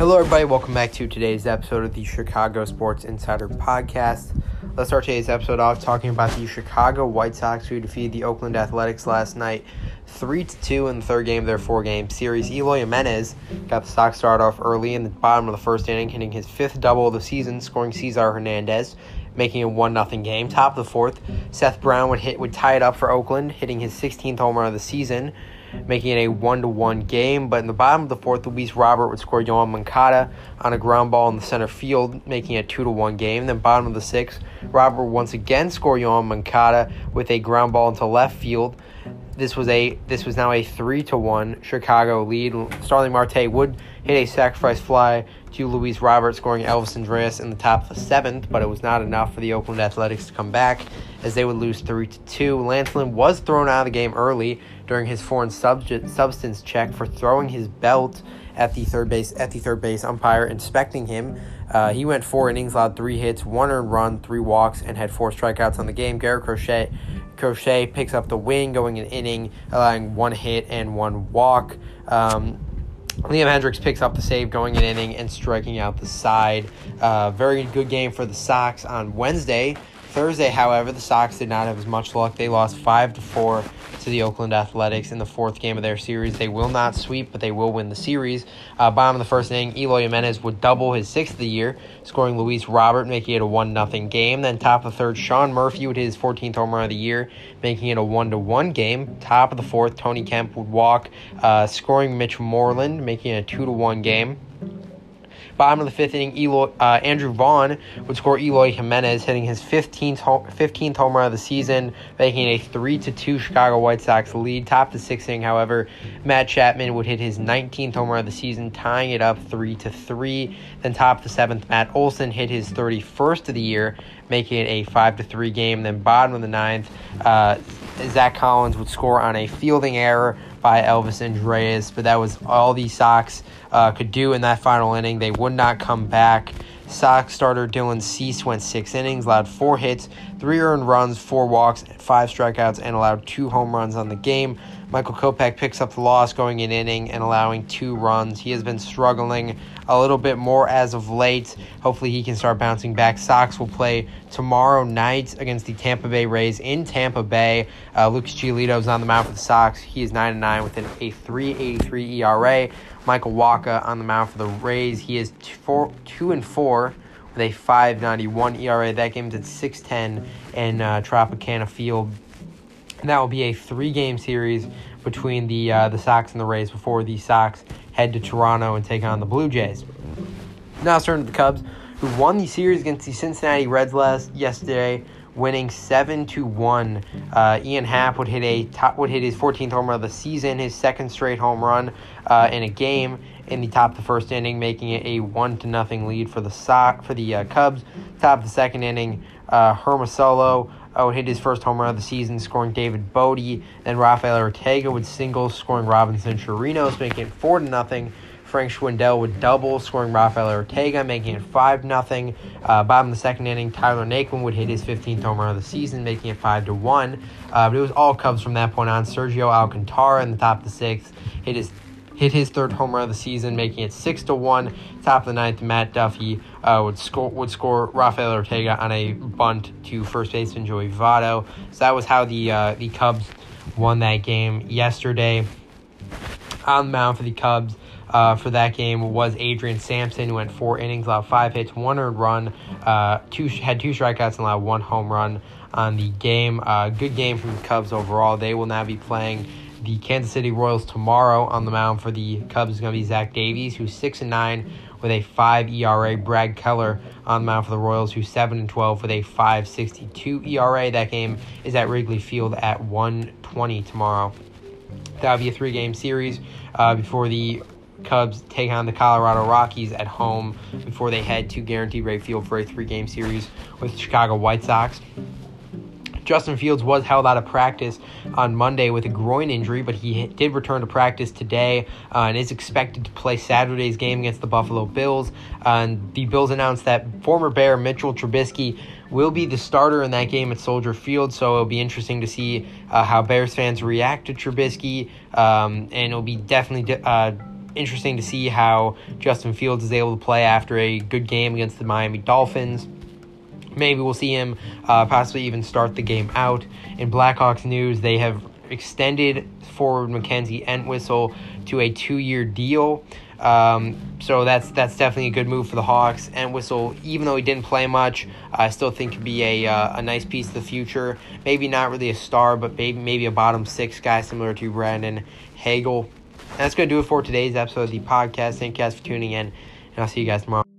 Hello, everybody. Welcome back to today's episode of the Chicago Sports Insider Podcast. Let's start today's episode off talking about the Chicago White Sox who defeated the Oakland Athletics last night, three to two in the third game of their four-game series. Eloy Jimenez got the Sox started off early in the bottom of the first inning, hitting his fifth double of the season, scoring Cesar Hernandez, making a one nothing game. Top of the fourth, Seth Brown would hit would tie it up for Oakland, hitting his 16th home run of the season making it a one to one game. But in the bottom of the fourth, Luis Robert would score Yoan Moncada on a ground ball in the center field, making it a two to one game. Then bottom of the sixth, Robert once again scored Yoan Moncada with a ground ball into left field. This was a this was now a three to one Chicago lead. Starling Marte would hit a sacrifice fly to Luis Robert, scoring Elvis Andrus in the top of the seventh, but it was not enough for the Oakland Athletics to come back as they would lose three to two. Lance Lynn was thrown out of the game early during his foreign substance check for throwing his belt at the third base at the third base umpire inspecting him. Uh, he went four innings, allowed three hits, one earned run, three walks, and had four strikeouts on the game. Garrett Crochet Crochet picks up the win, going an inning, allowing one hit and one walk. Um, Liam Hendriks picks up the save, going an inning and striking out the side. Uh, very good game for the Sox on Wednesday. Thursday, however, the Sox did not have as much luck. They lost five to four to the Oakland Athletics in the fourth game of their series. They will not sweep, but they will win the series. Uh, bottom of the first inning, Eloy Jimenez would double his sixth of the year, scoring Luis Robert, making it a one nothing game. Then top of the third, Sean Murphy would hit his 14th home run of the year, making it a one to one game. Top of the fourth, Tony Kemp would walk, uh, scoring Mitch Moreland, making it a two to one game. Bottom of the fifth inning, Eloy, uh, Andrew Vaughn would score Eloy Jimenez, hitting his 15th home, 15th home run of the season, making a 3 to 2 Chicago White Sox lead. Top of the sixth inning, however, Matt Chapman would hit his 19th home run of the season, tying it up 3 to 3. Then top of the seventh, Matt Olson hit his 31st of the year, making it a 5 to 3 game. Then bottom of the ninth, uh, Zach Collins would score on a fielding error by Elvis Andrus, but that was all the Sox uh, could do in that final inning. They would not come back. Sox starter Dylan Cease went six innings, allowed four hits, three earned runs, four walks, five strikeouts, and allowed two home runs on the game. Michael Kopech picks up the loss, going an inning and allowing two runs. He has been struggling a little bit more as of late. Hopefully, he can start bouncing back. Sox will play tomorrow night against the Tampa Bay Rays in Tampa Bay. Uh, Lucas Giolito is on the mound for the Sox. He is 9 9 with an, a 3.83 ERA. Michael Wacha on the mound for the Rays. He is four two and four with a 5.91 ERA. That game's at 6:10 in uh, Tropicana Field. And that will be a three-game series between the uh, the Sox and the Rays before the Sox head to Toronto and take on the Blue Jays. Now let's turn to the Cubs, who won the series against the Cincinnati Reds last yesterday winning seven to one. Uh, Ian Happ would hit a top, would hit his 14th home run of the season, his second straight home run uh, in a game in the top of the first inning, making it a one to nothing lead for the sock for the uh, Cubs. Top of the second inning, uh, Hermosillo uh, would hit his first home run of the season, scoring David Bote. Then Rafael Ortega would single, scoring Robinson Chirinos, making it four to nothing. Frank Schwindel would double, scoring Rafael Ortega, making it 5 0. Uh, bottom of the second inning, Tyler Naquin would hit his 15th home run of the season, making it 5 to 1. Uh, but it was all Cubs from that point on. Sergio Alcantara in the top of the sixth hit his hit his third home run of the season, making it six to one. Top of the ninth, Matt Duffy uh, would score would score Rafael Ortega on a bunt to first baseman Joey Votto. So that was how the uh, the Cubs won that game yesterday. On the mound for the Cubs, uh, for that game was Adrian Sampson, who went four innings, allowed five hits, one earned run, uh, two had two strikeouts, and allowed one home run on the game. Uh, good game from the Cubs overall. They will now be playing the Kansas City Royals tomorrow on the mound for the Cubs is going to be Zach Davies, who's six and nine with a five ERA. Brad Keller on the mound for the Royals, who's seven and twelve with a five sixty two ERA. That game is at Wrigley Field at one twenty tomorrow. That'll be a three game series uh, before the Cubs take on the Colorado Rockies at home before they head to Guaranteed Rate Field for a three game series with Chicago White Sox. Justin Fields was held out of practice on Monday with a groin injury, but he did return to practice today uh, and is expected to play Saturday's game against the Buffalo Bills. Uh, and the Bills announced that former Bear Mitchell Trubisky will be the starter in that game at Soldier Field, so it'll be interesting to see uh, how Bears fans react to Trubisky, um, and it'll be definitely. Uh, interesting to see how Justin Fields is able to play after a good game against the Miami Dolphins. Maybe we'll see him uh, possibly even start the game out. In Blackhawks news, they have extended forward Mackenzie Entwistle to a two-year deal. Um, so that's that's definitely a good move for the Hawks. Entwistle, even though he didn't play much, I still think could be a uh, a nice piece of the future. Maybe not really a star, but maybe maybe a bottom six guy similar to Brandon Hagel. And that's to do it for today's episode of the podcast. Thank you guys for tuning in, and I'll see you guys tomorrow.